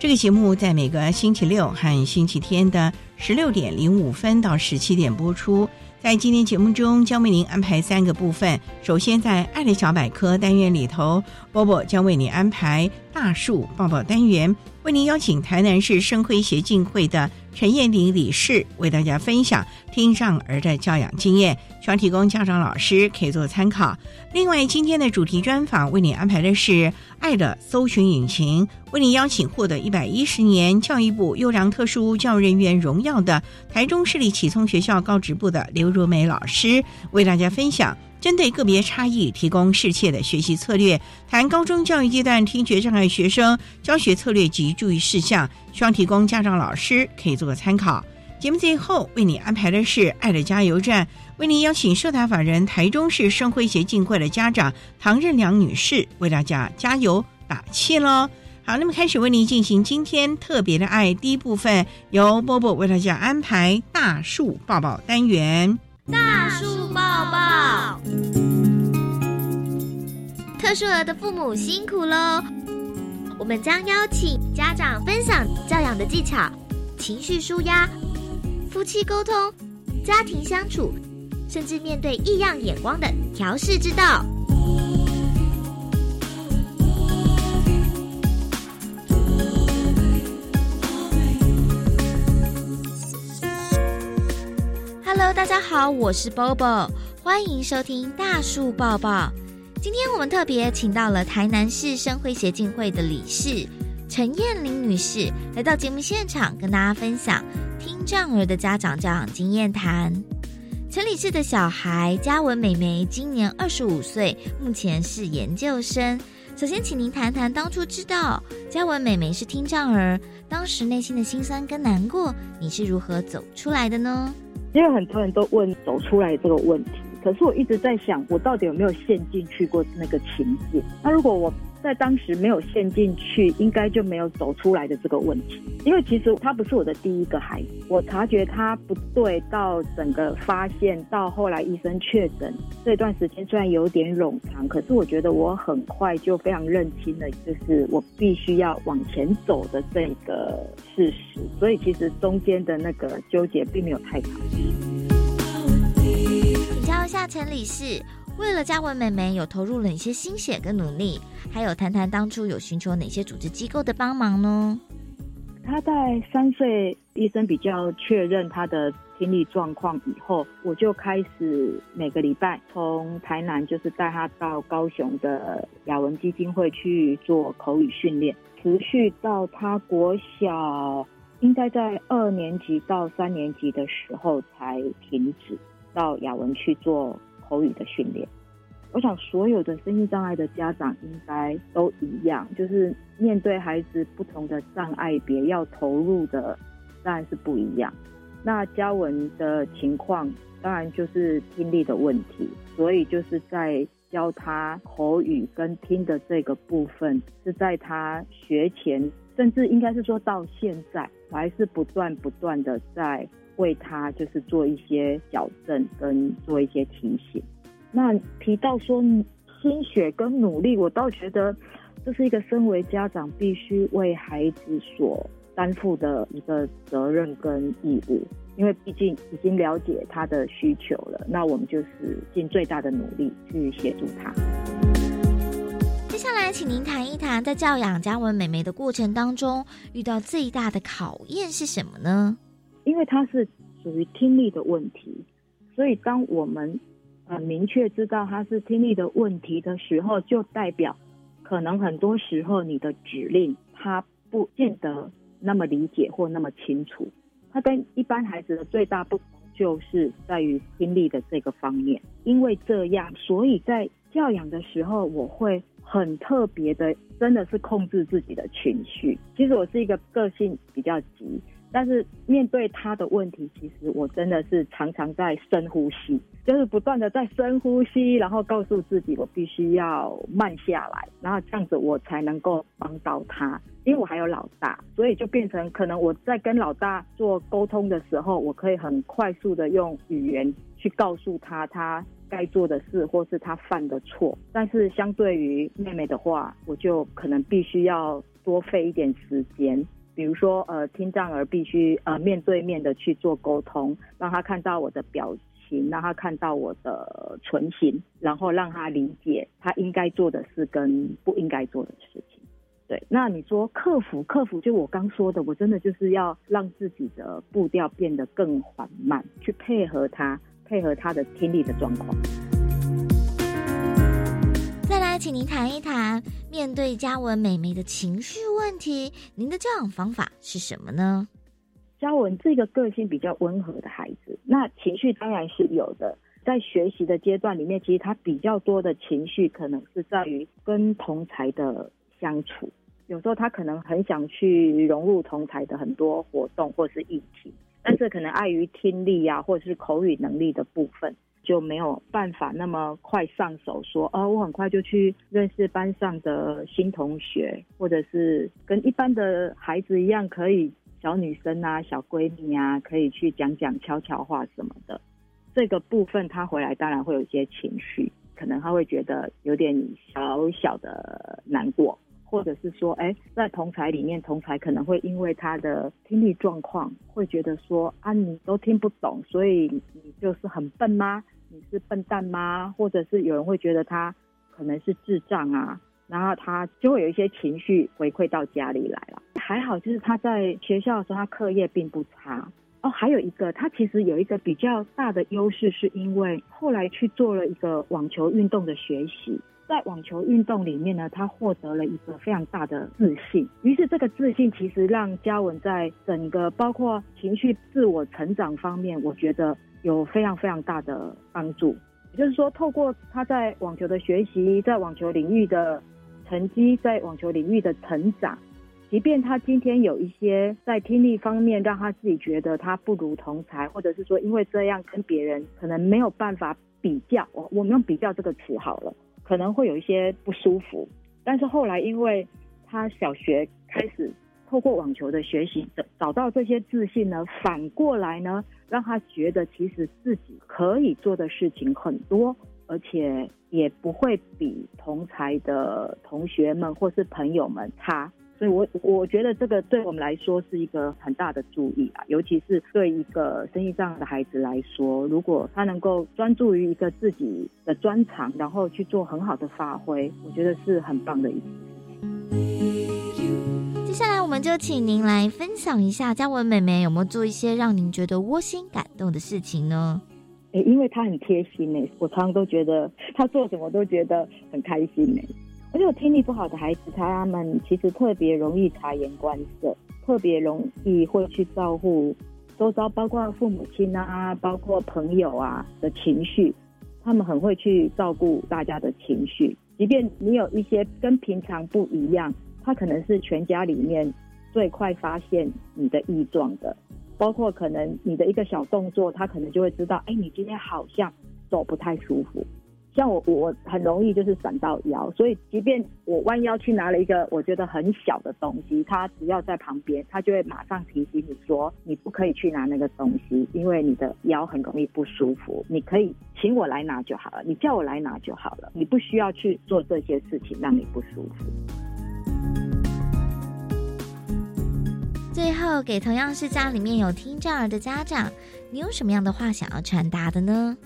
这个节目在每个星期六和星期天的十六点零五分到十七点播出。在今天节目中，将为您安排三个部分。首先，在“爱的小百科”单元里头，波波将为您安排“大树抱抱”单元，为您邀请台南市生辉协进会的陈燕玲理事为大家分享听障儿的教养经验，希望提供家长、老师可以做参考。另外，今天的主题专访为您安排的是。爱的搜寻引擎为您邀请获得一百一十年教育部优良特殊教育人员荣耀的台中市立启聪学校高职部的刘如梅老师，为大家分享针对个别差异提供适切的学习策略，谈高中教育阶段听觉障碍学生教学策略及注意事项，希望提供家长老师可以做个参考。节目最后为你安排的是爱的加油站。为您邀请社台法人台中市生辉协进会的家长唐任良女士为大家加油打气喽！好，那么开始为您进行今天特别的爱第一部分，由波波为大家安排大树抱抱单元。大树抱抱，特殊儿的父母辛苦喽！我们将邀请家长分享教养的技巧、情绪舒压、夫妻沟通、家庭相处。甚至面对异样眼光的调试之道。Hello，大家好，我是 Bobo，欢迎收听大树抱抱。今天我们特别请到了台南市生辉协进会的理事陈燕玲女士来到节目现场，跟大家分享听障儿的家长教养经验谈。陈理事的小孩嘉文美眉今年二十五岁，目前是研究生。首先，请您谈谈当初知道嘉文美眉是听障儿，当时内心的辛酸跟难过，你是如何走出来的呢？因为很多人都问走出来这个问题，可是我一直在想，我到底有没有陷进去过那个情节？那如果我在当时没有陷进去，应该就没有走出来的这个问题。因为其实他不是我的第一个孩子，我察觉他不对，到整个发现，到后来医生确诊这段时间虽然有点冗长，可是我觉得我很快就非常认清了，就是我必须要往前走的这个事实。所以其实中间的那个纠结并没有太长。请教一下陈理事。为了嘉文妹妹，有投入了哪些心血跟努力？还有谈谈当初有寻求哪些组织机构的帮忙呢？他在三岁，医生比较确认他的听力状况以后，我就开始每个礼拜从台南就是带他到高雄的雅文基金会去做口语训练，持续到他国小应该在二年级到三年级的时候才停止到雅文去做。口语的训练，我想所有的身心障碍的家长应该都一样，就是面对孩子不同的障碍别，要投入的当然是不一样。那嘉文的情况当然就是听力的问题，所以就是在教他口语跟听的这个部分，是在他学前，甚至应该是说到现在，还是不断不断的在为他就是做一些矫正跟做一些提醒。那提到说心血跟努力，我倒觉得这是一个身为家长必须为孩子所担负的一个责任跟义务，因为毕竟已经了解他的需求了，那我们就是尽最大的努力去协助他。接下来，请您谈一谈在教养嘉文美眉的过程当中，遇到最大的考验是什么呢？因为他是属于听力的问题，所以当我们很明确知道他是听力的问题的时候，就代表可能很多时候你的指令他不见得那么理解或那么清楚。他跟一般孩子的最大不同就是在于听力的这个方面。因为这样，所以在教养的时候，我会很特别的，真的是控制自己的情绪。其实我是一个个性比较急。但是面对他的问题，其实我真的是常常在深呼吸，就是不断的在深呼吸，然后告诉自己我必须要慢下来，然后这样子我才能够帮到他。因为我还有老大，所以就变成可能我在跟老大做沟通的时候，我可以很快速的用语言去告诉他他该做的事或是他犯的错。但是相对于妹妹的话，我就可能必须要多费一点时间。比如说，呃，听障儿必须呃面对面的去做沟通，让他看到我的表情，让他看到我的唇形，然后让他理解他应该做的事跟不应该做的事情。对，那你说克服克服，就我刚说的，我真的就是要让自己的步调变得更缓慢，去配合他，配合他的听力的状况。再来请您谈一谈，面对嘉文美眉的情绪问题，您的教养方法是什么呢？嘉文是一个个性比较温和的孩子，那情绪当然是有的。在学习的阶段里面，其实他比较多的情绪可能是在于跟同才的相处，有时候他可能很想去融入同才的很多活动或是议题，但是可能碍于听力啊，或者是口语能力的部分。就没有办法那么快上手，说哦，我很快就去认识班上的新同学，或者是跟一般的孩子一样，可以小女生啊、小闺蜜啊，可以去讲讲悄悄话什么的。这个部分他回来当然会有一些情绪，可能他会觉得有点小小的难过，或者是说，哎，在同才里面，同才可能会因为他的听力状况，会觉得说啊，你都听不懂，所以你就是很笨吗？你是笨蛋吗？或者是有人会觉得他可能是智障啊，然后他就会有一些情绪回馈到家里来了。还好，就是他在学校的时候，他课业并不差哦。还有一个，他其实有一个比较大的优势，是因为后来去做了一个网球运动的学习，在网球运动里面呢，他获得了一个非常大的自信。于是这个自信其实让嘉文在整个包括情绪自我成长方面，我觉得。有非常非常大的帮助，也就是说，透过他在网球的学习，在网球领域的成绩，在网球领域的成长，即便他今天有一些在听力方面让他自己觉得他不如同才，或者是说因为这样跟别人可能没有办法比较，我我们用比较这个词好了，可能会有一些不舒服。但是后来，因为他小学开始透过网球的学习，找到这些自信呢，反过来呢。让他觉得其实自己可以做的事情很多，而且也不会比同才的同学们或是朋友们差，所以我我觉得这个对我们来说是一个很大的注意啊，尤其是对一个生意上的孩子来说，如果他能够专注于一个自己的专长，然后去做很好的发挥，我觉得是很棒的一。我们就请您来分享一下嘉文妹妹有没有做一些让您觉得窝心感动的事情呢？因为她很贴心呢，我常常都觉得 她做什么都觉得很开心呢。而且我听力不好的孩子，他们其实特别容易察言观色，特别容易会去照顾周遭，包括父母亲啊，包括朋友啊的情绪，他们很会去照顾大家的情绪，即便你有一些跟平常不一样。他可能是全家里面最快发现你的异状的，包括可能你的一个小动作，他可能就会知道，哎，你今天好像手不太舒服。像我我很容易就是闪到腰，所以即便我弯腰去拿了一个我觉得很小的东西，他只要在旁边，他就会马上提醒你说你不可以去拿那个东西，因为你的腰很容易不舒服。你可以请我来拿就好了，你叫我来拿就好了，你不需要去做这些事情让你不舒服。最后，给同样是家里面有听障儿的家长，你有什么样的话想要传达的呢？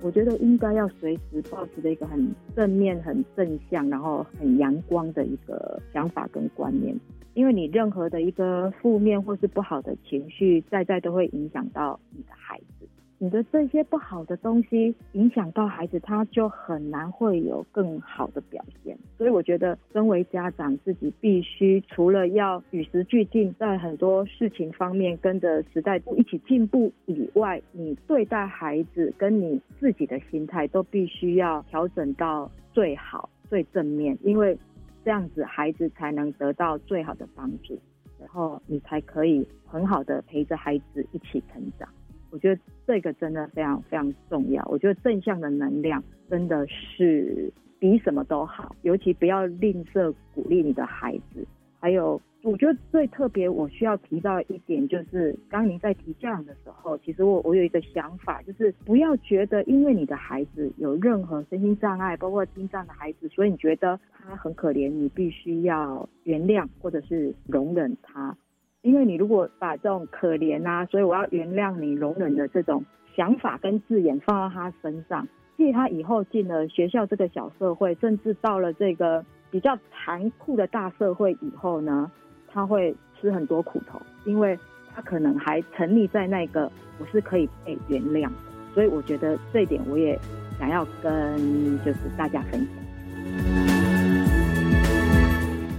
我觉得应该要随时保持着一个很正面、很正向，然后很阳光的一个想法跟观念，因为你任何的一个负面或是不好的情绪，在在都会影响到你的孩子。你的这些不好的东西影响到孩子，他就很难会有更好的表现。所以我觉得，身为家长自己必须除了要与时俱进，在很多事情方面跟着时代一起进步以外，你对待孩子跟你自己的心态都必须要调整到最好、最正面，因为这样子孩子才能得到最好的帮助，然后你才可以很好的陪着孩子一起成长。我觉得这个真的非常非常重要。我觉得正向的能量真的是比什么都好，尤其不要吝啬鼓励你的孩子。还有，我觉得最特别，我需要提到一点，就是刚您在提教养的时候，其实我我有一个想法，就是不要觉得因为你的孩子有任何身心障碍，包括听障的孩子，所以你觉得他很可怜，你必须要原谅或者是容忍他。因为你如果把这种可怜啊，所以我要原谅你、容忍的这种想法跟字眼放到他身上，其实他以后进了学校这个小社会，甚至到了这个比较残酷的大社会以后呢，他会吃很多苦头，因为他可能还沉溺在那个我是可以被原谅的。所以我觉得这一点我也想要跟就是大家分享。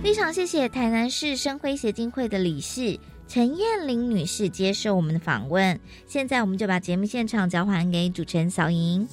非常谢谢台南市生辉协进会的理事陈燕玲女士接受我们的访问。现在我们就把节目现场交还给主持人小莹。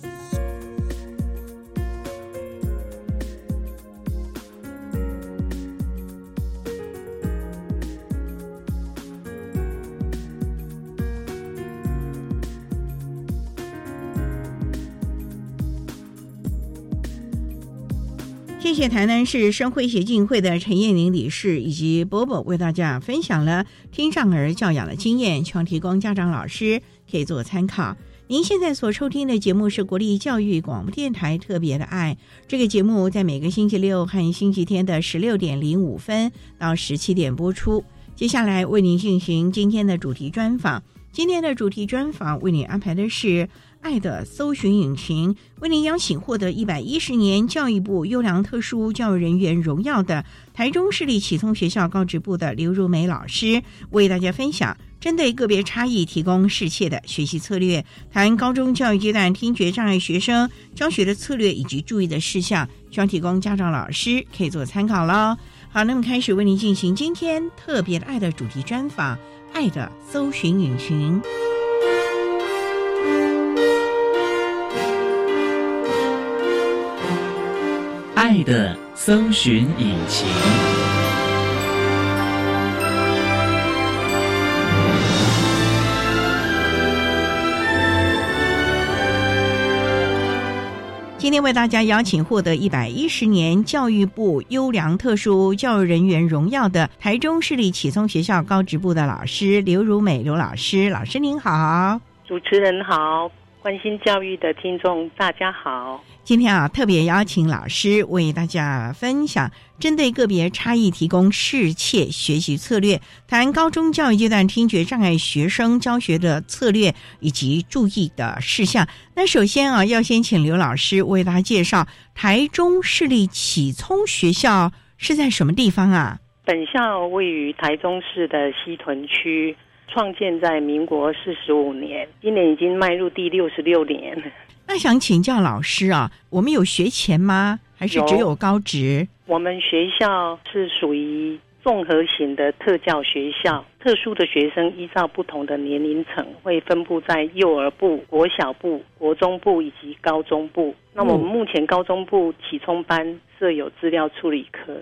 谢台南市生辉协进会的陈燕玲理事以及波波为大家分享了听障儿教养的经验，希望提供家长老师可以做参考。您现在所收听的节目是国立教育广播电台特别的爱，这个节目在每个星期六和星期天的十六点零五分到十七点播出。接下来为您进行今天的主题专访，今天的主题专访为您安排的是。爱的搜寻引擎为您邀请获得一百一十年教育部优良特殊教育人员荣耀的台中市立启聪学校高职部的刘如梅老师，为大家分享针对个别差异提供适切的学习策略，谈高中教育阶段听觉障碍学生教学的策略以及注意的事项，希望提供家长老师可以做参考喽。好，那么开始为您进行今天特别的爱的主题专访，爱的搜寻引擎。爱的搜寻引擎。今天为大家邀请获得一百一十年教育部优良特殊教育人员荣耀的台中市立启聪学校高职部的老师刘如美刘老师，老师您好，主持人好，关心教育的听众大家好。今天啊，特别邀请老师为大家分享针对个别差异提供适切学习策略，谈高中教育阶段听觉障碍学生教学的策略以及注意的事项。那首先啊，要先请刘老师为大家介绍台中市立启聪学校是在什么地方啊？本校位于台中市的西屯区，创建在民国四十五年，今年已经迈入第六十六年。那想请教老师啊，我们有学前吗？还是只有高职？我们学校是属于综合型的特教学校，特殊的学生依照不同的年龄层，会分布在幼儿部、国小部、国中部以及高中部。那我们目前高中部启聪班设有资料处理科。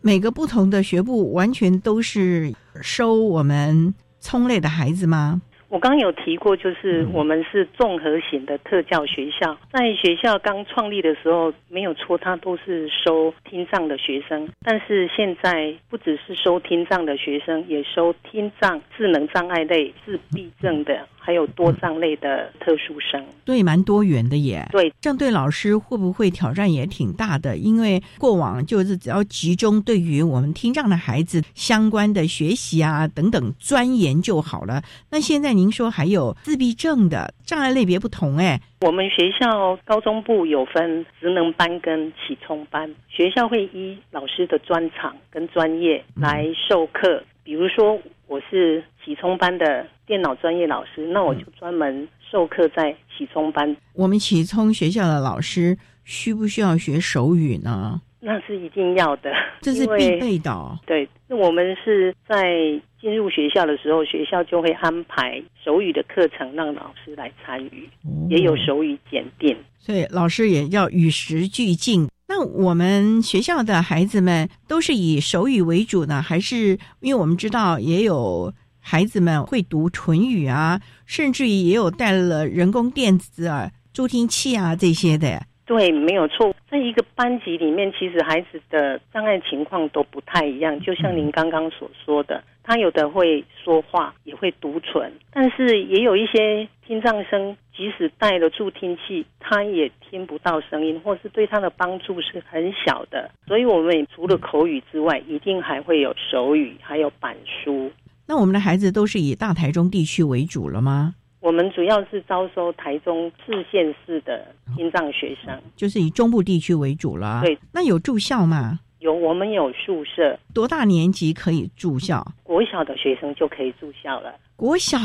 每个不同的学部完全都是收我们聪类的孩子吗？我刚有提过，就是我们是综合型的特教学校，在学校刚创立的时候，没有错，它都是收听障的学生。但是现在不只是收听障的学生，也收听障、智能障碍类、自闭症的，还有多障类的特殊生。对，蛮多元的耶。对，这样对老师会不会挑战也挺大的？因为过往就是只要集中对于我们听障的孩子相关的学习啊等等钻研就好了。那现在您说还有自闭症的障碍类别不同，哎，我们学校高中部有分职能班跟启聪班，学校会依老师的专长跟专业来授课。比如说，我是启聪班的电脑专业老师，那我就专门授课在启聪班。我们启聪学校的老师需不需要学手语呢？那是一定要的，这是必备的。对，那我们是在进入学校的时候，学校就会安排手语的课程，让老师来参与，也有手语检定，所以老师也要与时俱进。那我们学校的孩子们都是以手语为主呢，还是因为我们知道也有孩子们会读唇语啊，甚至于也有带了人工电子耳助听器啊这些的。对，没有错。在一个班级里面，其实孩子的障碍情况都不太一样。就像您刚刚所说的，他有的会说话，也会读唇，但是也有一些听障生，即使带了助听器，他也听不到声音，或是对他的帮助是很小的。所以，我们除了口语之外，一定还会有手语，还有板书。那我们的孩子都是以大台中地区为主了吗？我们主要是招收台中四县市的听障学生，就是以中部地区为主了。对，那有住校吗？有，我们有宿舍。多大年级可以住校？国小的学生就可以住校了。国小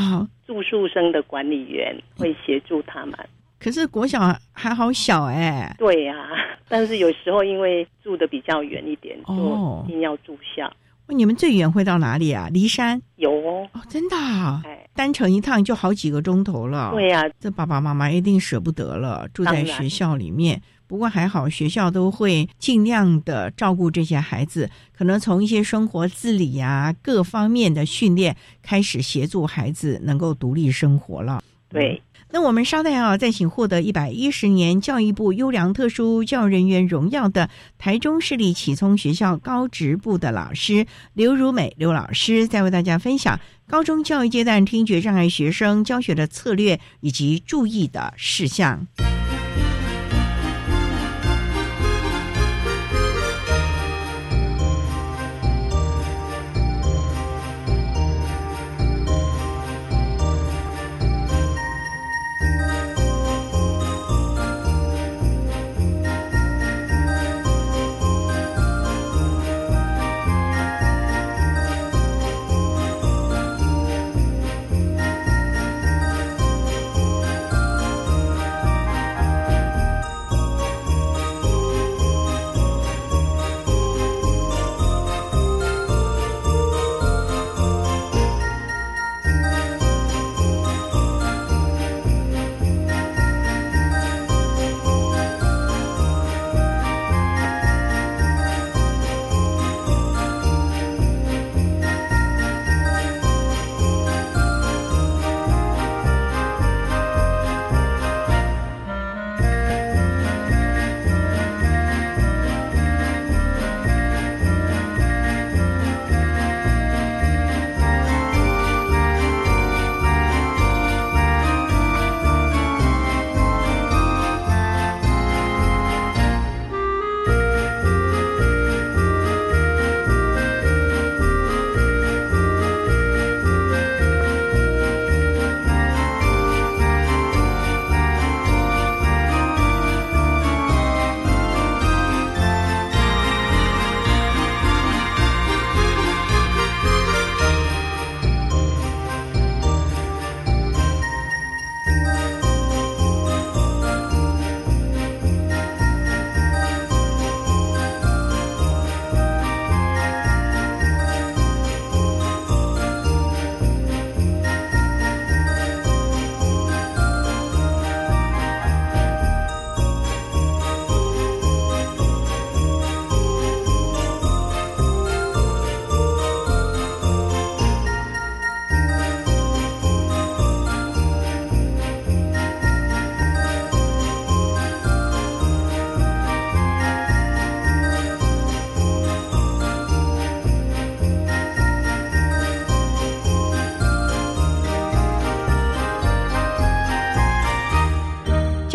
住宿生的管理员会协助他们。可是国小还好小哎。对呀，但是有时候因为住的比较远一点，就一定要住校。你们最远会到哪里啊？骊山有哦，哦，真的，哎，单程一趟就好几个钟头了。对呀，这爸爸妈妈一定舍不得了，住在学校里面。不过还好，学校都会尽量的照顾这些孩子，可能从一些生活自理啊各方面的训练开始，协助孩子能够独立生活了。对。那我们稍待啊，再请获得一百一十年教育部优良特殊教育人员荣耀的台中市立启聪学校高职部的老师刘如美刘老师，再为大家分享高中教育阶段听觉障碍学生教学的策略以及注意的事项。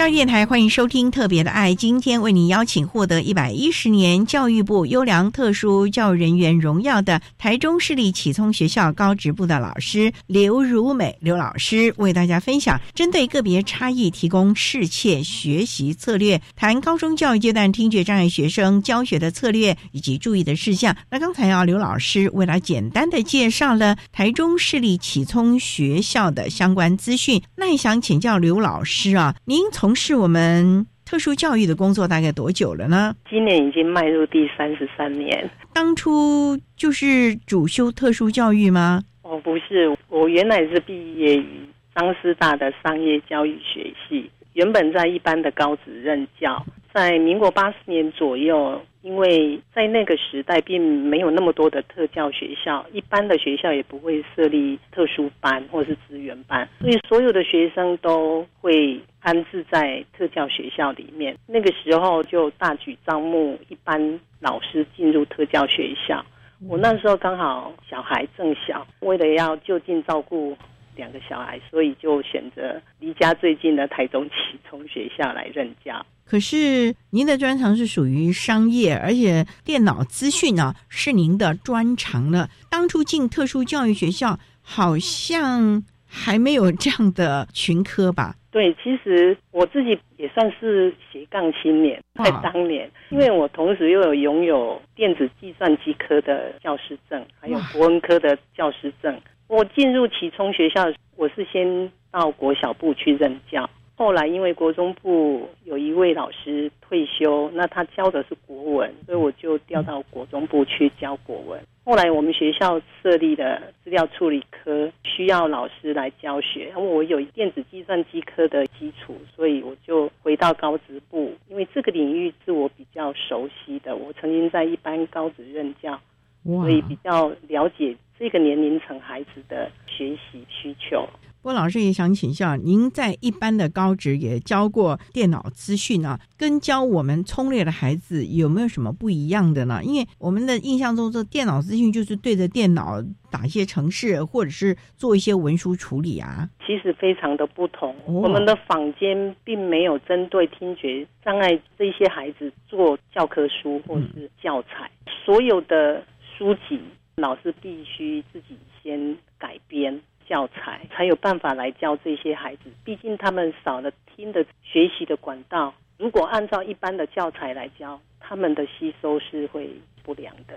教育电台欢迎收听《特别的爱》，今天为您邀请获得一百一十年教育部优良特殊教育人员荣耀的台中市立启聪学校高职部的老师刘如美刘老师，为大家分享针对个别差异提供适切学习策略，谈高中教育阶段听觉障碍学生教学的策略以及注意的事项。那刚才啊，刘老师为了简单的介绍了台中市立启聪学校的相关资讯，那也想请教刘老师啊，您从事我们特殊教育的工作大概多久了呢？今年已经迈入第三十三年。当初就是主修特殊教育吗？哦，不是，我原来是毕业于张师大的商业教育学系，原本在一般的高职任教。在民国八十年左右，因为在那个时代并没有那么多的特教学校，一般的学校也不会设立特殊班或是资源班，所以所有的学生都会安置在特教学校里面。那个时候就大举招募一般老师进入特教学校。我那时候刚好小孩正小，为了要就近照顾两个小孩，所以就选择离家最近的台中启聪学校来任教。可是您的专长是属于商业，而且电脑资讯呢是您的专长了。当初进特殊教育学校，好像还没有这样的群科吧？对，其实我自己也算是斜杠青年，在当年，因为我同时又有拥有电子计算机科的教师证，还有国文科的教师证。我进入启聪学校，我是先到国小部去任教。后来因为国中部有一位老师退休，那他教的是国文，所以我就调到国中部去教国文。后来我们学校设立的资料处理科，需要老师来教学。因为我有电子计算机科的基础，所以我就回到高职部，因为这个领域是我比较熟悉的。我曾经在一般高职任教，所以比较了解这个年龄层孩子的学习需求。郭老师也想请教，您在一般的高职也教过电脑资讯啊，跟教我们聪略的孩子有没有什么不一样的呢？因为我们的印象中，这电脑资讯就是对着电脑打一些程式，或者是做一些文书处理啊。其实非常的不同，我们的坊间并没有针对听觉障碍这些孩子做教科书或是教材，所有的书籍老师必须自己先改编。教材才有办法来教这些孩子，毕竟他们少了听的学习的管道。如果按照一般的教材来教，他们的吸收是会不良的。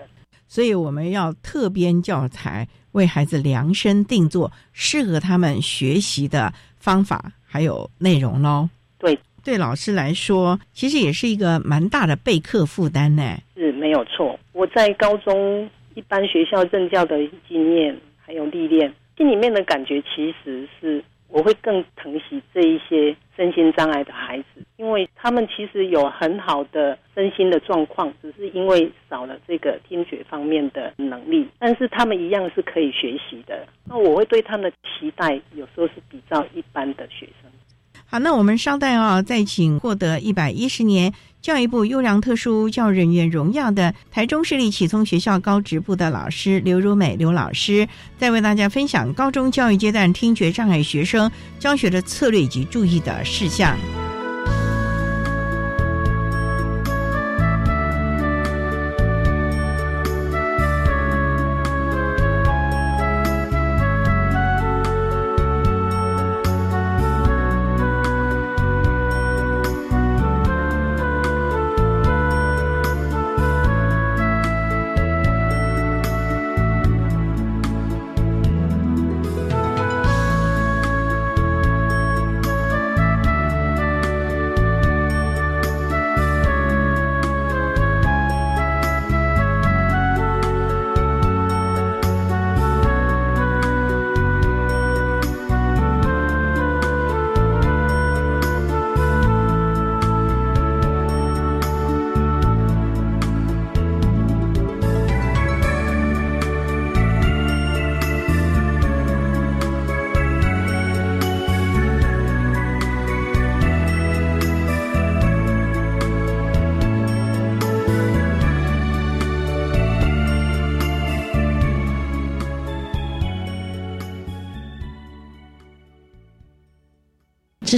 所以我们要特编教材，为孩子量身定做适合他们学习的方法还有内容喽。对，对老师来说，其实也是一个蛮大的备课负担呢。是没有错。我在高中一般学校任教的经验还有历练。心里面的感觉其实是，我会更疼惜这一些身心障碍的孩子，因为他们其实有很好的身心的状况，只是因为少了这个听觉方面的能力，但是他们一样是可以学习的。那我会对他们的期待，有时候是比较一般的学生。好，那我们稍待啊，再请获得一百一十年。教育部优良特殊教育人员荣耀的台中市立启聪学校高职部的老师刘如美刘老师，在为大家分享高中教育阶段听觉障碍学生教学的策略以及注意的事项。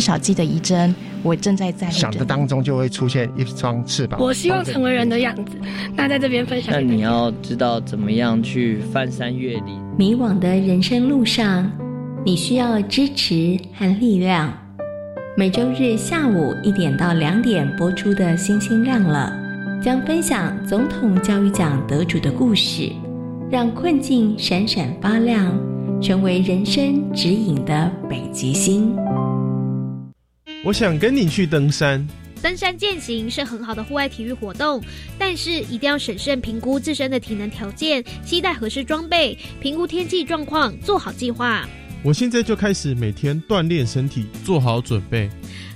少记得一针，我正在在想的当中就会出现一双翅膀。我希望成为人的样子，那在这边分享。那你要知道怎么样去翻山越岭。迷惘的人生路上，你需要支持和力量。每周日下午一点到两点播出的《星星亮了》，将分享总统教育奖得主的故事，让困境闪闪发亮，成为人生指引的北极星。我想跟你去登山。登山健行是很好的户外体育活动，但是一定要审慎评估自身的体能条件，携带合适装备，评估天气状况，做好计划。我现在就开始每天锻炼身体，做好准备。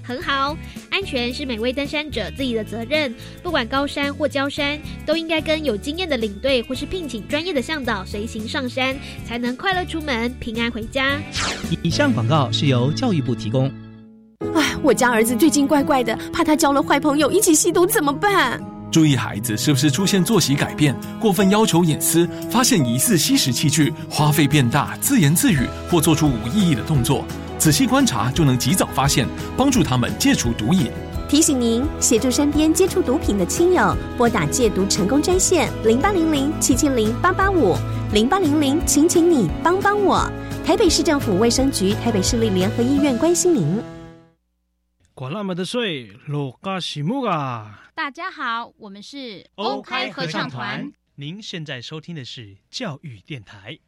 很好，安全是每位登山者自己的责任。不管高山或郊山，都应该跟有经验的领队或是聘请专业的向导随行上山，才能快乐出门，平安回家。以上广告是由教育部提供。哎，我家儿子最近怪怪的，怕他交了坏朋友一起吸毒怎么办？注意孩子是不是出现作息改变、过分要求隐私、发现疑似吸食器具、花费变大、自言自语或做出无意义的动作，仔细观察就能及早发现，帮助他们戒除毒瘾。提醒您，协助身边接触毒品的亲友，拨打戒毒成功专线零八零零七七零八八五零八零零，请请你帮帮我。台北市政府卫生局、台北市立联合医院关心您。管那么的水，落嘎西木啊！大家好，我们是 OK 合唱团。您现在收听的是教育电台。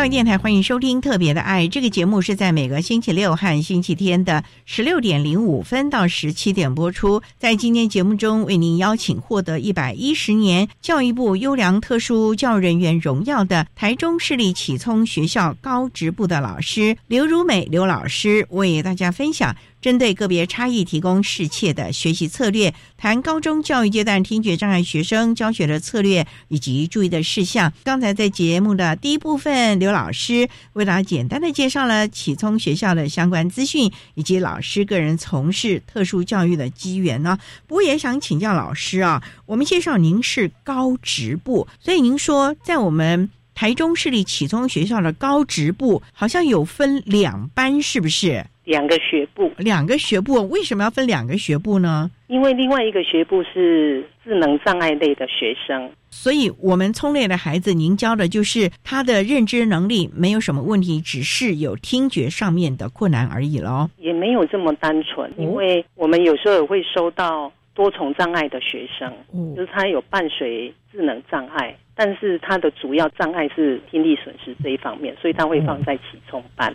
教育电台欢迎收听《特别的爱》这个节目，是在每个星期六和星期天的十六点零五分到十七点播出。在今天节目中，为您邀请获得一百一十年教育部优良特殊教育人员荣耀的台中市立启聪学校高职部的老师刘如美刘老师，为大家分享。针对个别差异提供适切的学习策略，谈高中教育阶段听觉障碍学生教学的策略以及注意的事项。刚才在节目的第一部分，刘老师为大家简单的介绍了启聪学校的相关资讯以及老师个人从事特殊教育的机缘呢。不过也想请教老师啊，我们介绍您是高职部，所以您说在我们台中市立启聪学校的高职部好像有分两班，是不是？两个学部，两个学部为什么要分两个学部呢？因为另外一个学部是智能障碍类的学生，所以我们聪类的孩子，您教的就是他的认知能力没有什么问题，只是有听觉上面的困难而已喽。也没有这么单纯，因为我们有时候也会收到多重障碍的学生，就是他有伴随智能障碍，但是他的主要障碍是听力损失这一方面，所以他会放在启聪班。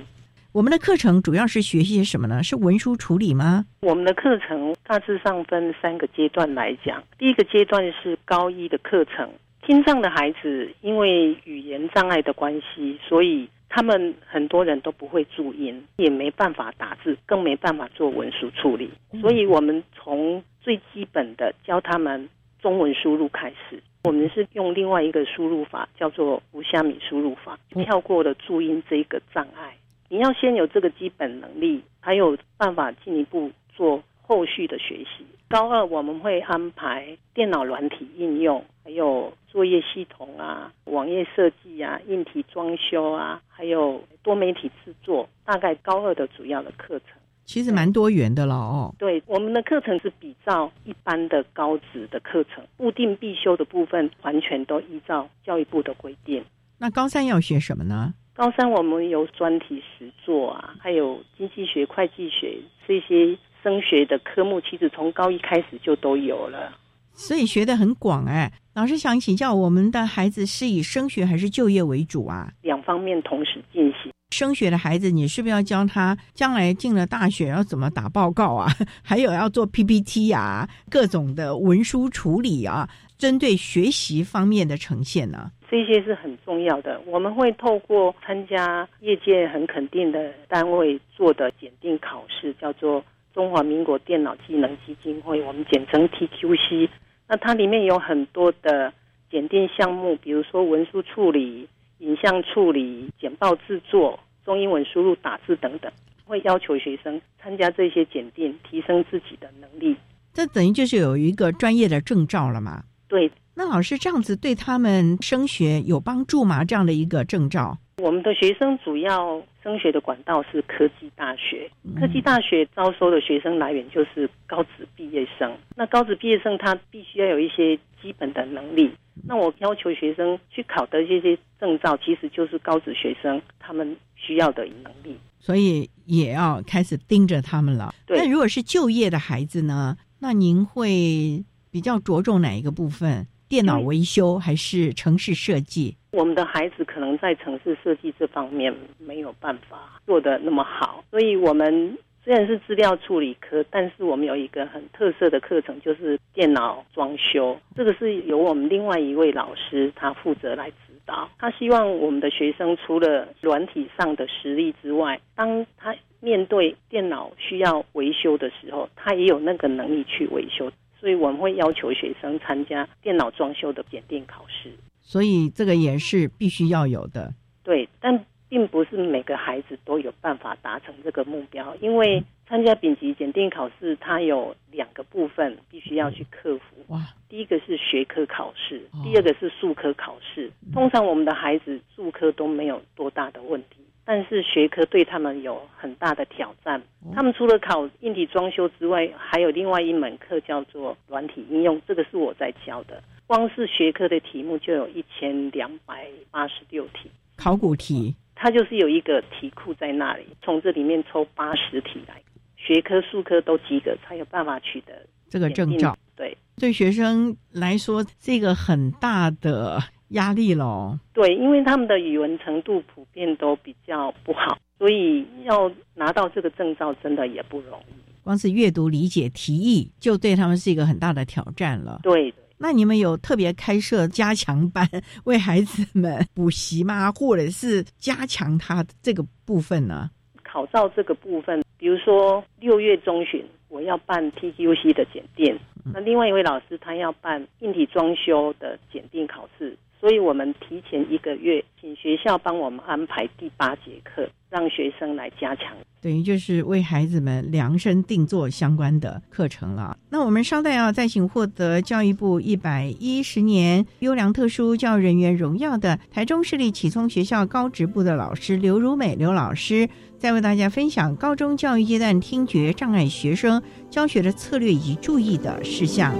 我们的课程主要是学习什么呢？是文书处理吗？我们的课程大致上分三个阶段来讲。第一个阶段是高一的课程，听障的孩子因为语言障碍的关系，所以他们很多人都不会注音，也没办法打字，更没办法做文书处理。所以我们从最基本的教他们中文输入开始。我们是用另外一个输入法，叫做无虾米输入法，跳过了注音这一个障碍。你要先有这个基本能力，才有办法进一步做后续的学习。高二我们会安排电脑软体应用，还有作业系统啊、网页设计啊、硬体装修啊，还有多媒体制作。大概高二的主要的课程，其实蛮多元的了哦。对，我们的课程是比照一般的高职的课程，固定必修的部分完全都依照教育部的规定。那高三要学什么呢？高三我们有专题实作啊，还有经济学、会计学这些升学的科目，其实从高一开始就都有了，所以学的很广哎。老师想请教，我们的孩子是以升学还是就业为主啊？两方面同时进行。升学的孩子，你是不是要教他将来进了大学要怎么打报告啊？还有要做 PPT 啊，各种的文书处理啊，针对学习方面的呈现呢？这些是很重要的。我们会透过参加业界很肯定的单位做的检定考试，叫做中华民国电脑技能基金会，我们简称 TQC。那它里面有很多的检定项目，比如说文书处理、影像处理、简报制作、中英文输入、打字等等，会要求学生参加这些检定，提升自己的能力。这等于就是有一个专业的证照了嘛？对。那老师这样子对他们升学有帮助吗？这样的一个证照，我们的学生主要升学的管道是科技大学。科技大学招收的学生来源就是高职毕业生。那高职毕业生他必须要有一些基本的能力。那我要求学生去考的这些证照，其实就是高职学生他们需要的能力。所以也要开始盯着他们了。那如果是就业的孩子呢？那您会比较着重哪一个部分？电脑维修还是城市设计？我们的孩子可能在城市设计这方面没有办法做的那么好，所以我们虽然是资料处理科，但是我们有一个很特色的课程，就是电脑装修。这个是由我们另外一位老师他负责来指导。他希望我们的学生除了软体上的实力之外，当他面对电脑需要维修的时候，他也有那个能力去维修。所以我们会要求学生参加电脑装修的检定考试，所以这个也是必须要有的。对，但并不是每个孩子都有办法达成这个目标，因为参加丙级检定考试，它有两个部分必须要去克服。哇，第一个是学科考试，第二个是数科考试。通常我们的孩子数科都没有多大的问题。但是学科对他们有很大的挑战。他们除了考硬体装修之外，还有另外一门课叫做软体应用，这个是我在教的。光是学科的题目就有一千两百八十六题，考古题。它就是有一个题库在那里，从这里面抽八十题来，学科、数科都及格，才有办法取得这个证照。对，对学生来说，这个很大的。压力喽，对，因为他们的语文程度普遍都比较不好，所以要拿到这个证照真的也不容易。光是阅读理解题意，就对他们是一个很大的挑战了。对，那你们有特别开设加强班 为孩子们补习吗？或者是加强他这个部分呢？考照这个部分，比如说六月中旬我要办 TQC 的检定，那另外一位老师他要办硬体装修的检定考试。所以我们提前一个月，请学校帮我们安排第八节课，让学生来加强，等于就是为孩子们量身定做相关的课程了。那我们稍待要再请获得教育部一百一十年优良特殊教育人员荣耀的台中市立启聪学校高职部的老师刘如美刘老师，再为大家分享高中教育阶段听觉障碍学生教学的策略以及注意的事项。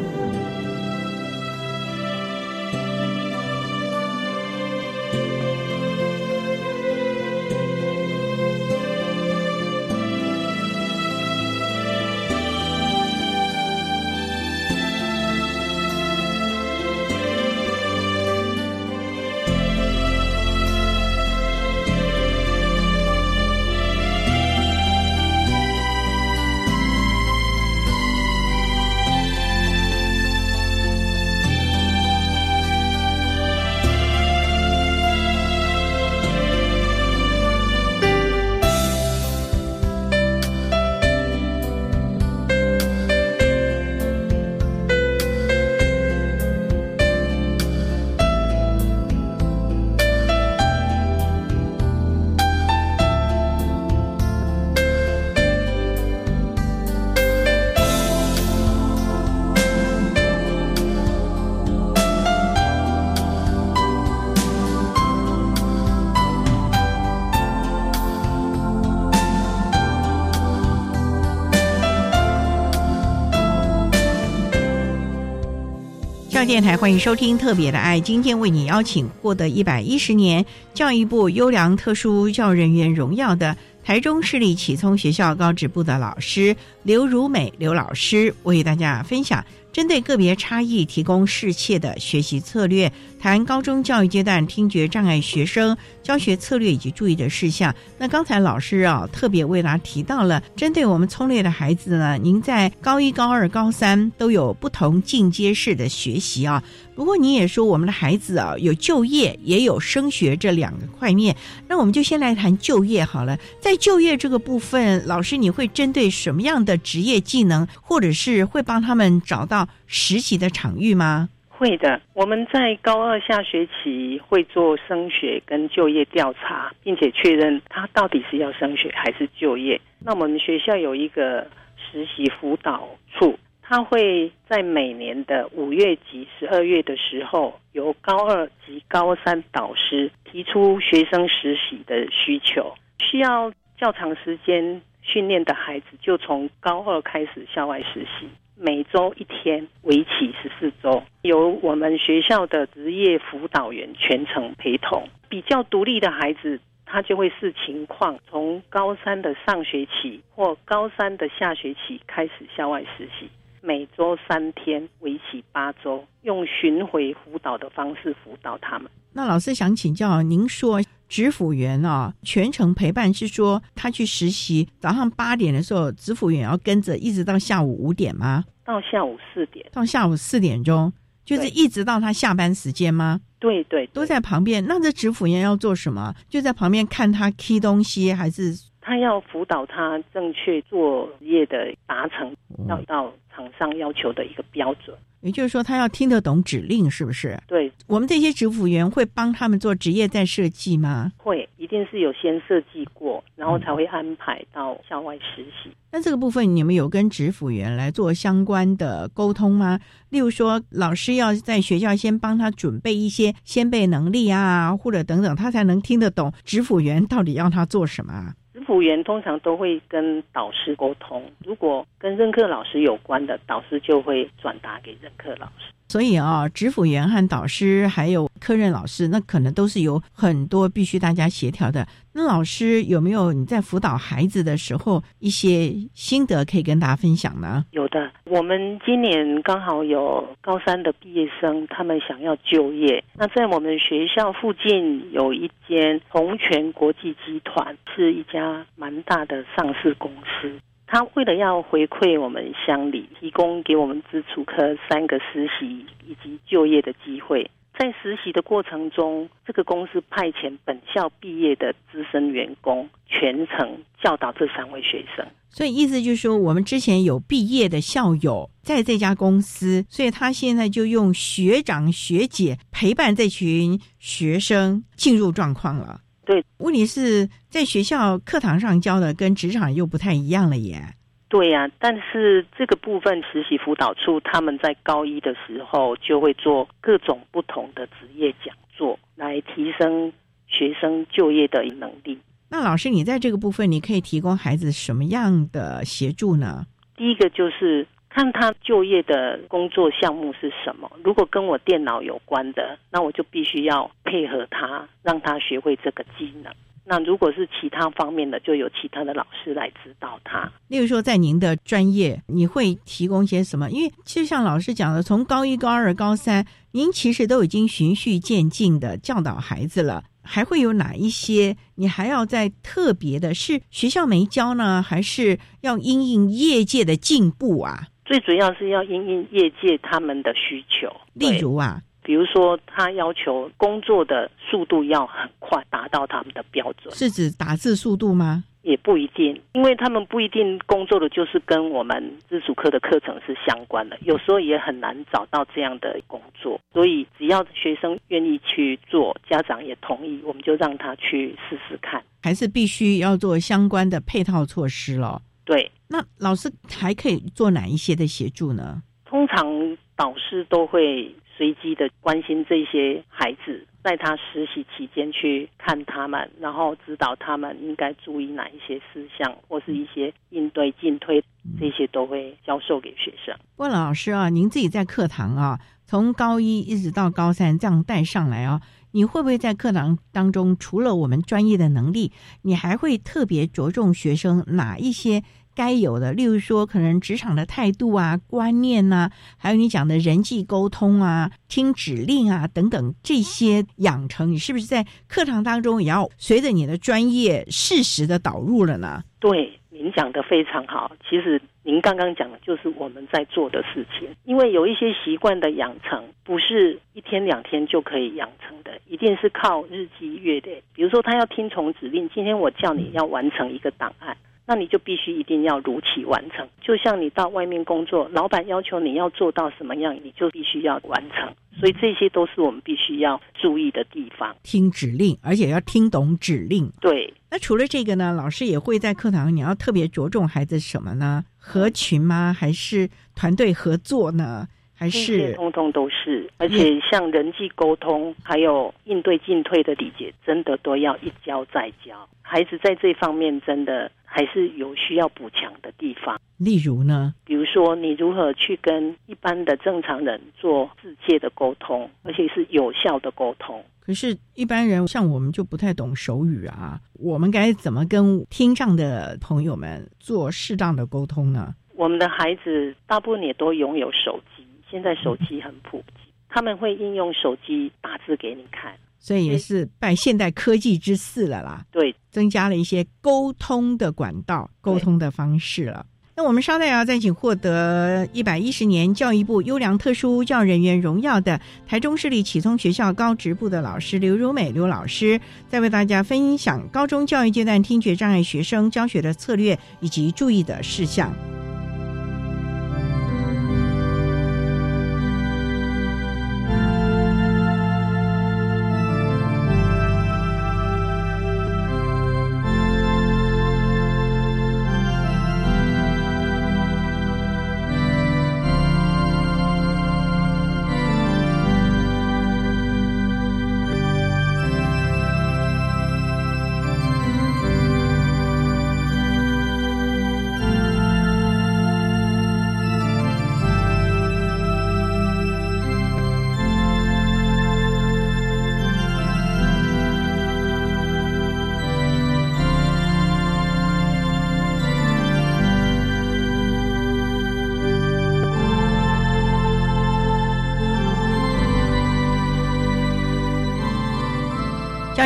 电台欢迎收听《特别的爱》，今天为你邀请获得一百一十年教育部优良特殊教人员荣耀的台中市立启聪学校高职部的老师刘如美刘老师，为大家分享针对个别差异提供适切的学习策略，谈高中教育阶段听觉障碍学生教学策略以及注意的事项。那刚才老师啊特别为大家提到了，针对我们聪略的孩子呢，您在高一、高二、高三都有不同进阶式的学习啊。不过你也说我们的孩子啊有就业也有升学这两个块面，那我们就先来谈就业好了。在就业这个部分，老师你会针对什么样的职业技能，或者是会帮他们找到实习的场域吗？会的，我们在高二下学期会做升学跟就业调查，并且确认他到底是要升学还是就业。那我们学校有一个实习辅导处。他会在每年的五月及十二月的时候，由高二及高三导师提出学生实习的需求，需要较长时间训练的孩子，就从高二开始校外实习，每周一天，为期十四周，由我们学校的职业辅导员全程陪同。比较独立的孩子，他就会视情况，从高三的上学期或高三的下学期开始校外实习。每周三天，为期八周，用巡回辅导的方式辅导他们。那老师想请教，您说指辅员啊，全程陪伴是说他去实习，早上八点的时候，指辅员要跟着，一直到下午五点吗？到下午四点，到下午四点钟，就是一直到他下班时间吗？对对，都在旁边。那这指辅员要做什么？就在旁边看他 key 东西，还是他要辅导他正确作业的达成，要到。厂商要求的一个标准，也就是说，他要听得懂指令，是不是？对，我们这些职辅员会帮他们做职业再设计吗？会，一定是有先设计过，然后才会安排到校外实习。那这个部分，你们有跟职辅员来做相关的沟通吗？例如说，老师要在学校先帮他准备一些先备能力啊，或者等等，他才能听得懂职辅员到底要他做什么。辅员通常都会跟导师沟通，如果跟任课老师有关的，导师就会转达给任课老师。所以啊，指辅员和导师还有科任老师，那可能都是有很多必须大家协调的。那老师有没有你在辅导孩子的时候一些心得可以跟大家分享呢？有的，我们今年刚好有高三的毕业生，他们想要就业。那在我们学校附近有一间宏泉国际集团，是一家蛮大的上市公司。他为了要回馈我们乡里，提供给我们基础科三个实习以及就业的机会。在实习的过程中，这个公司派遣本校毕业的资深员工全程教导这三位学生。所以意思就是说，我们之前有毕业的校友在这家公司，所以他现在就用学长学姐陪伴这群学生进入状况了。对，问题是在学校课堂上教的跟职场又不太一样了耶。对呀，但是这个部分实习辅导处他们在高一的时候就会做各种不同的职业讲座，来提升学生就业的能力。那老师，你在这个部分你可以提供孩子什么样的协助呢？第一个就是。看他就业的工作项目是什么？如果跟我电脑有关的，那我就必须要配合他，让他学会这个技能。那如果是其他方面的，就有其他的老师来指导他。例如说，在您的专业，你会提供些什么？因为其实像老师讲的，从高一、高二、高三，您其实都已经循序渐进的教导孩子了。还会有哪一些？你还要在特别的是学校没教呢，还是要因应业界的进步啊？最主要是要因应业界他们的需求，例如啊，比如说他要求工作的速度要很快，达到他们的标准，是指打字速度吗？也不一定，因为他们不一定工作的就是跟我们自主课的课程是相关的，有时候也很难找到这样的工作，所以只要学生愿意去做，家长也同意，我们就让他去试试看，还是必须要做相关的配套措施了。对。那老师还可以做哪一些的协助呢？通常导师都会随机的关心这些孩子，在他实习期间去看他们，然后指导他们应该注意哪一些事项，或是一些应对进退，这些都会教授给学生。问老师啊，您自己在课堂啊，从高一一直到高三这样带上来啊，你会不会在课堂当中，除了我们专业的能力，你还会特别着重学生哪一些？该有的，例如说可能职场的态度啊、观念呐，还有你讲的人际沟通啊、听指令啊等等这些养成，你是不是在课堂当中也要随着你的专业适时的导入了呢？对，您讲的非常好。其实您刚刚讲的就是我们在做的事情，因为有一些习惯的养成不是一天两天就可以养成的，一定是靠日积月累。比如说，他要听从指令，今天我叫你要完成一个档案。那你就必须一定要如期完成，就像你到外面工作，老板要求你要做到什么样，你就必须要完成。所以这些都是我们必须要注意的地方。听指令，而且要听懂指令。对。那除了这个呢，老师也会在课堂，你要特别着重孩子什么呢？合群吗？还是团队合作呢？还是通通都是？而且像人际沟通，还有应对进退的理解，真的都要一教再教。孩子在这方面真的还是有需要补强的地方。例如呢？比如说，你如何去跟一般的正常人做直接的沟通，而且是有效的沟通？可是，一般人像我们就不太懂手语啊，我们该怎么跟听障的朋友们做适当的沟通呢？我们的孩子大部分也都拥有手机，现在手机很普及，他们会应用手机打字给你看。所以也是拜现代科技之赐了啦，对，增加了一些沟通的管道、沟通的方式了。那我们稍待要再请获得一百一十年教育部优良特殊教育人员荣耀的台中市立启聪学校高职部的老师刘如美刘老师，再为大家分享高中教育阶段听觉障碍学生教学的策略以及注意的事项。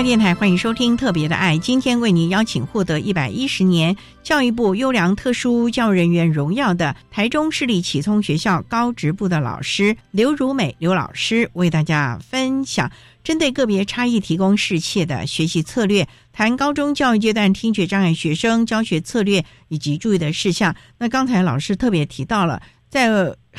电台欢迎收听《特别的爱》，今天为您邀请获得一百一十年教育部优良特殊教育人员荣耀的台中市立启聪学校高职部的老师刘如美刘老师，为大家分享针对个别差异提供适切的学习策略，谈高中教育阶段听觉障碍学生教学策略以及注意的事项。那刚才老师特别提到了。在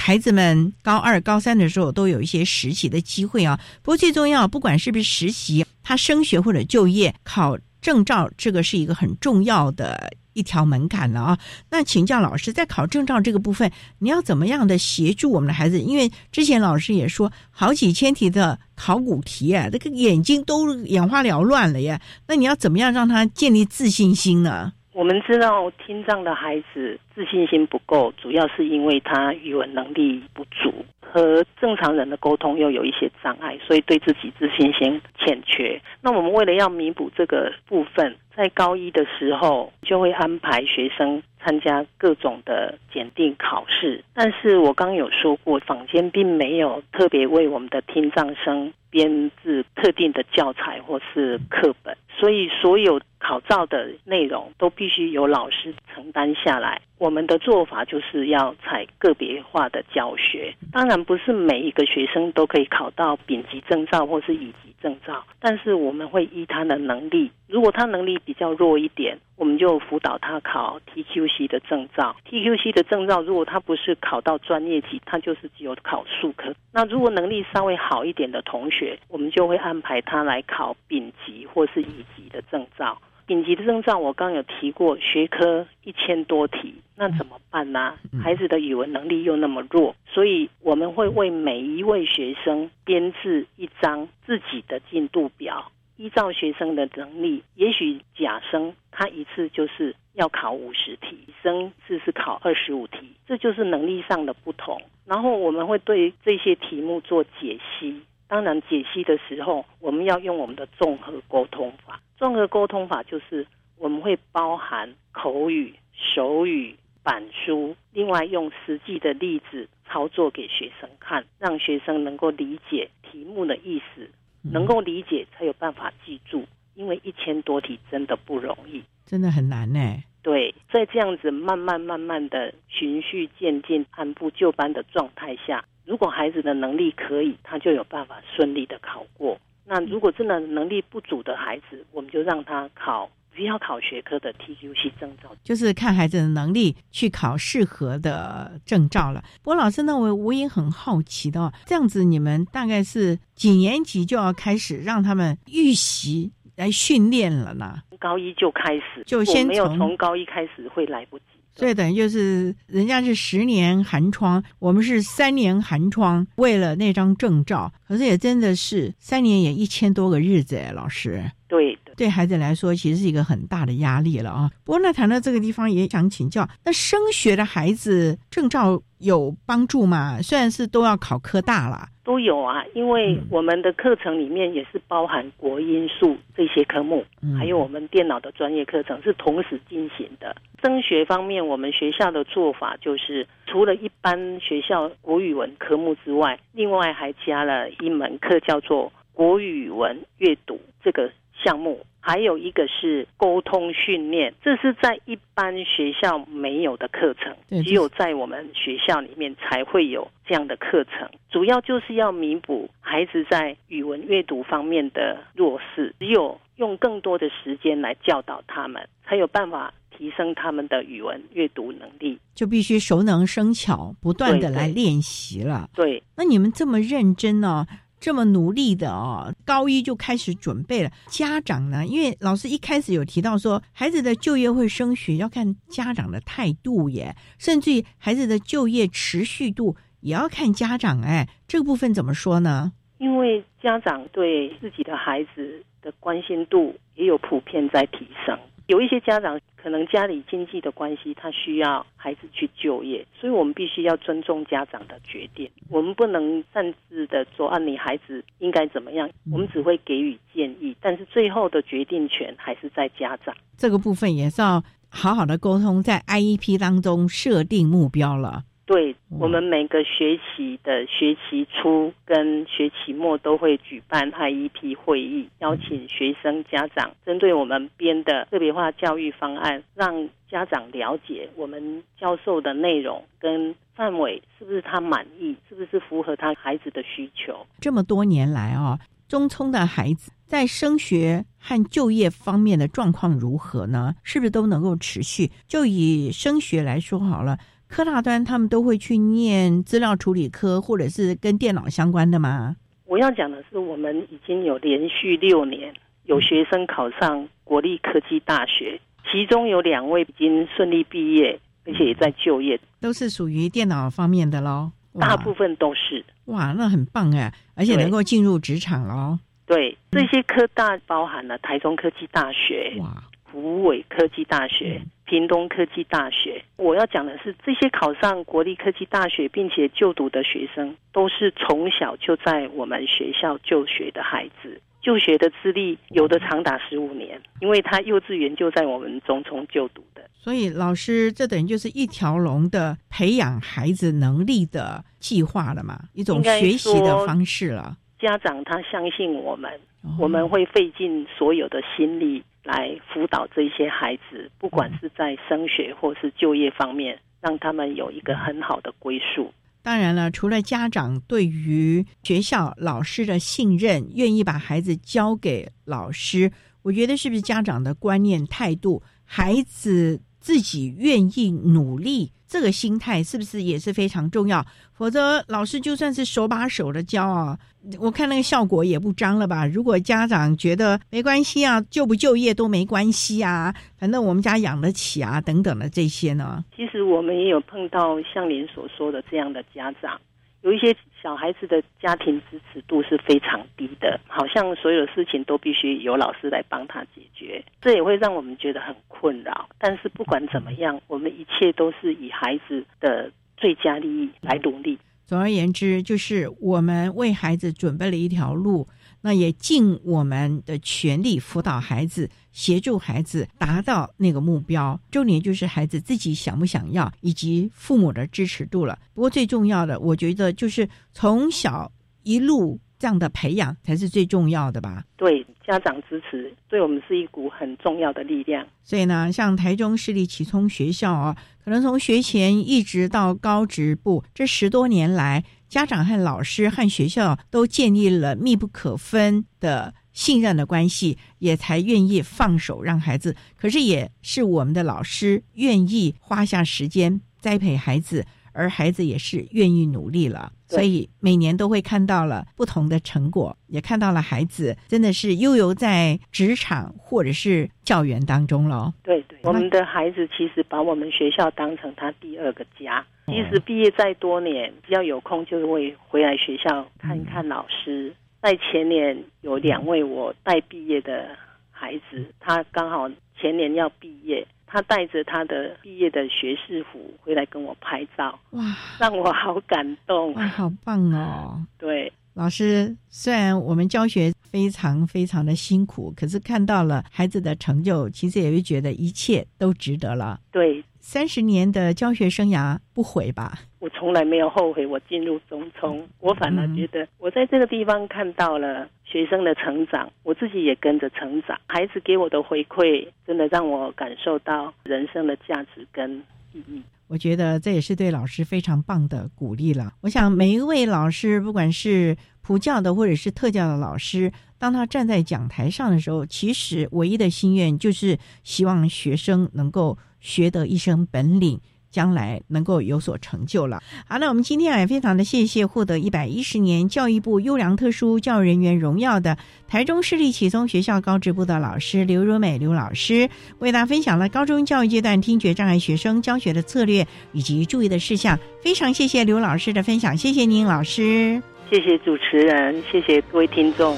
孩子们高二、高三的时候，都有一些实习的机会啊。不过最重要，不管是不是实习，他升学或者就业、考证照，这个是一个很重要的一条门槛了啊。那请教老师，在考证照这个部分，你要怎么样的协助我们的孩子？因为之前老师也说，好几千题的考古题啊，这个眼睛都眼花缭乱了呀。那你要怎么样让他建立自信心呢？我们知道听障的孩子自信心不够，主要是因为他语文能力不足，和正常人的沟通又有一些障碍，所以对自己自信心欠缺。那我们为了要弥补这个部分，在高一的时候就会安排学生参加各种的检定考试。但是我刚有说过，坊间并没有特别为我们的听障生编制特定的教材或是课本，所以所有。考照的内容都必须由老师承担下来。我们的做法就是要采个别化的教学，当然不是每一个学生都可以考到丙级证照或是乙级证照，但是我们会依他的能力，如果他能力比较弱一点，我们就辅导他考 TQC 的证照。TQC 的证照如果他不是考到专业级，他就是只有考数科。那如果能力稍微好一点的同学，我们就会安排他来考丙级或是乙级的证照。丙级的证照，我刚有提过，学科一千多题，那怎么办呢？孩子的语文能力又那么弱，所以我们会为每一位学生编制一张自己的进度表，依照学生的能力，也许甲生他一次就是要考五十题，乙生次是考二十五题，这就是能力上的不同。然后我们会对这些题目做解析。当然，解析的时候，我们要用我们的综合沟通法。综合沟通法就是我们会包含口语、手语、板书，另外用实际的例子操作给学生看，让学生能够理解题目的意思，能够理解才有办法记住。因为一千多题真的不容易，真的很难呢。对，在这样子慢慢慢慢的循序渐进、按部就班的状态下，如果孩子的能力可以，他就有办法顺利的考过。那如果真的能力不足的孩子，我们就让他考不要考学科的 TQC 证照，就是看孩子的能力去考适合的证照了。不过老师，那我我也很好奇的，这样子你们大概是几年级就要开始让他们预习？来训练了呢，高一就开始，就先没有从高一开始会来不及。所以等于就是人家是十年寒窗，我们是三年寒窗，为了那张证照，可是也真的是三年也一千多个日子哎，老师。对的，对孩子来说，其实是一个很大的压力了啊。不过那谈到这个地方，也想请教，那升学的孩子证照有帮助吗？虽然是都要考科大了，都有啊，因为我们的课程里面也是包含国音数这些科目，还有我们电脑的专业课程是同时进行的。升学方面，我们学校的做法就是，除了一般学校国语文科目之外，另外还加了一门课叫做国语文阅读这个。项目还有一个是沟通训练，这是在一般学校没有的课程，只有在我们学校里面才会有这样的课程。主要就是要弥补孩子在语文阅读方面的弱势，只有用更多的时间来教导他们，才有办法提升他们的语文阅读能力。就必须熟能生巧，不断的来练习了。对，那你们这么认真呢？这么努力的哦，高一就开始准备了。家长呢，因为老师一开始有提到说，孩子的就业会升学要看家长的态度耶，甚至孩子的就业持续度也要看家长。哎，这个部分怎么说呢？因为家长对自己的孩子的关心度也有普遍在提升。有一些家长可能家里经济的关系，他需要孩子去就业，所以我们必须要尊重家长的决定。我们不能擅自的说啊，你孩子应该怎么样？我们只会给予建议，但是最后的决定权还是在家长。这个部分也是要好好的沟通，在 IEP 当中设定目标了。对我们每个学期的学期初跟学期末都会举办 IEP 会议，邀请学生家长针对我们编的特别化教育方案，让家长了解我们教授的内容跟范围是不是他满意，是不是符合他孩子的需求。这么多年来啊，中聪的孩子在升学和就业方面的状况如何呢？是不是都能够持续？就以升学来说好了。科大端他们都会去念资料处理科，或者是跟电脑相关的吗？我要讲的是，我们已经有连续六年有学生考上国立科技大学，其中有两位已经顺利毕业，而且也在就业，都是属于电脑方面的喽。大部分都是哇，那很棒哎，而且能够进入职场喽。对，这些科大包含了台中科技大学。哇。湖尾科技大学、屏东科技大学，我要讲的是，这些考上国立科技大学并且就读的学生，都是从小就在我们学校就学的孩子，就学的资历有的长达十五年，因为他幼稚园就在我们中聪就读的。所以，老师这等于就是一条龙的培养孩子能力的计划了嘛？一种学习的方式了。家长他相信我们，我们会费尽所有的心力。来辅导这些孩子，不管是在升学或是就业方面，让他们有一个很好的归宿。当然了，除了家长对于学校老师的信任，愿意把孩子交给老师，我觉得是不是家长的观念态度，孩子自己愿意努力。这个心态是不是也是非常重要？否则老师就算是手把手的教啊，我看那个效果也不彰了吧？如果家长觉得没关系啊，就不就业都没关系啊，反正我们家养得起啊，等等的这些呢？其实我们也有碰到像您所说的这样的家长。有一些小孩子的家庭支持度是非常低的，好像所有事情都必须由老师来帮他解决，这也会让我们觉得很困扰。但是不管怎么样，我们一切都是以孩子的最佳利益来努力。总而言之，就是我们为孩子准备了一条路。那也尽我们的全力辅导孩子，协助孩子达到那个目标。重点就是孩子自己想不想要，以及父母的支持度了。不过最重要的，我觉得就是从小一路。这样的培养才是最重要的吧？对，家长支持对我们是一股很重要的力量。所以呢，像台中市立启聪学校啊，可能从学前一直到高职部，这十多年来，家长和老师和学校都建立了密不可分的信任的关系，也才愿意放手让孩子。可是也是我们的老师愿意花下时间栽培孩子。而孩子也是愿意努力了，所以每年都会看到了不同的成果，也看到了孩子真的是悠游在职场或者是校园当中了。对对，我们的孩子其实把我们学校当成他第二个家。即使毕业再多年，只要有空就会回来学校看一看老师。在前年有两位我带毕业的孩子，他刚好前年要毕业。他带着他的毕业的学士服回来跟我拍照，哇，让我好感动，哇，好棒哦！对，老师，虽然我们教学非常非常的辛苦，可是看到了孩子的成就，其实也会觉得一切都值得了。对。三十年的教学生涯不悔吧？我从来没有后悔我进入中聪，我反而觉得我在这个地方看到了学生的成长，我自己也跟着成长。孩子给我的回馈，真的让我感受到人生的价值跟意义。我觉得这也是对老师非常棒的鼓励了。我想每一位老师，不管是普教的或者是特教的老师，当他站在讲台上的时候，其实唯一的心愿就是希望学生能够。学得一身本领，将来能够有所成就了。好，那我们今天也非常的谢谢获得一百一十年教育部优良特殊教育人员荣耀的台中市立启聪学校高职部的老师刘如美刘老师，为大家分享了高中教育阶段听觉障碍学生教学的策略以及注意的事项。非常谢谢刘老师的分享，谢谢您老师，谢谢主持人，谢谢各位听众。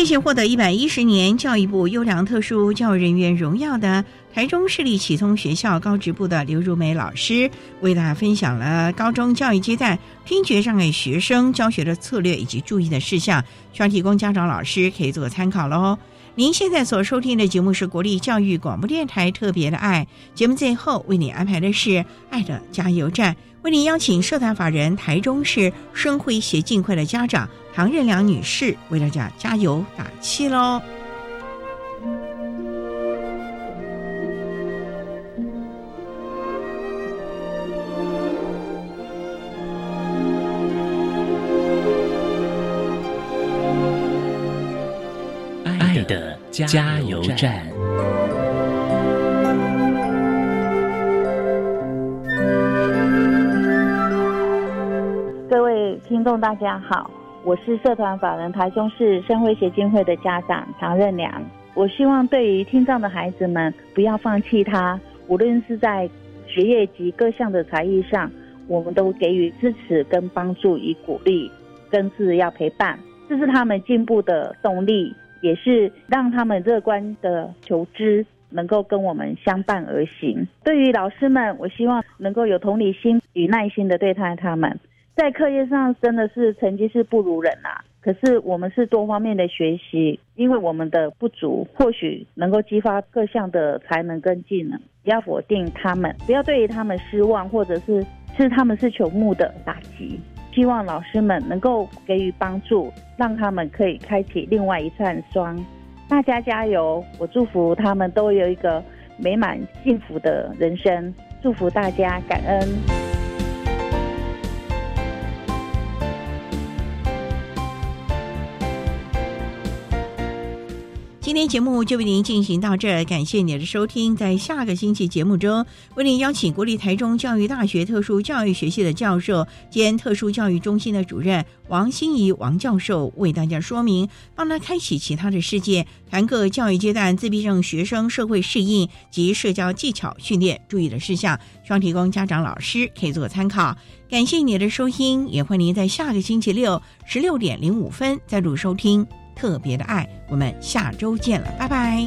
谢谢获得一百一十年教育部优良特殊教育人员荣耀的台中市立启聪学校高职部的刘如梅老师，为大家分享了高中教育阶段听觉障碍学生教学的策略以及注意的事项，希望提供家长老师可以做个参考喽。您现在所收听的节目是国立教育广播电台特别的爱节目，最后为你安排的是爱的加油站。为您邀请社团法人台中市生辉协进会的家长唐任良女士为大家加油打气喽！加油站。各位听众大家好，我是社团法人台中市生辉协进会的家长唐任良。我希望对于听障的孩子们，不要放弃他，无论是在学业及各项的才艺上，我们都给予支持跟帮助与鼓励，更是要陪伴，这是他们进步的动力，也是让他们乐观的求知能够跟我们相伴而行。对于老师们，我希望能够有同理心与耐心的对待他们。在课业上真的是成绩是不如人呐，可是我们是多方面的学习，因为我们的不足或许能够激发各项的才能跟技能。不要否定他们，不要对于他们失望，或者是是他们是穷木的打击。希望老师们能够给予帮助，让他们可以开启另外一扇窗。大家加油！我祝福他们都有一个美满幸福的人生。祝福大家，感恩。今天节目就为您进行到这，感谢您的收听。在下个星期节目中，为您邀请国立台中教育大学特殊教育学系的教授兼特殊教育中心的主任王心怡王教授，为大家说明，帮他开启其他的世界，谈各教育阶段自闭症学生社会适应及社交技巧训练注意的事项，希望提供家长老师可以做参考。感谢您的收听，也欢迎您在下个星期六十六点零五分再度收听。特别的爱，我们下周见了，拜拜。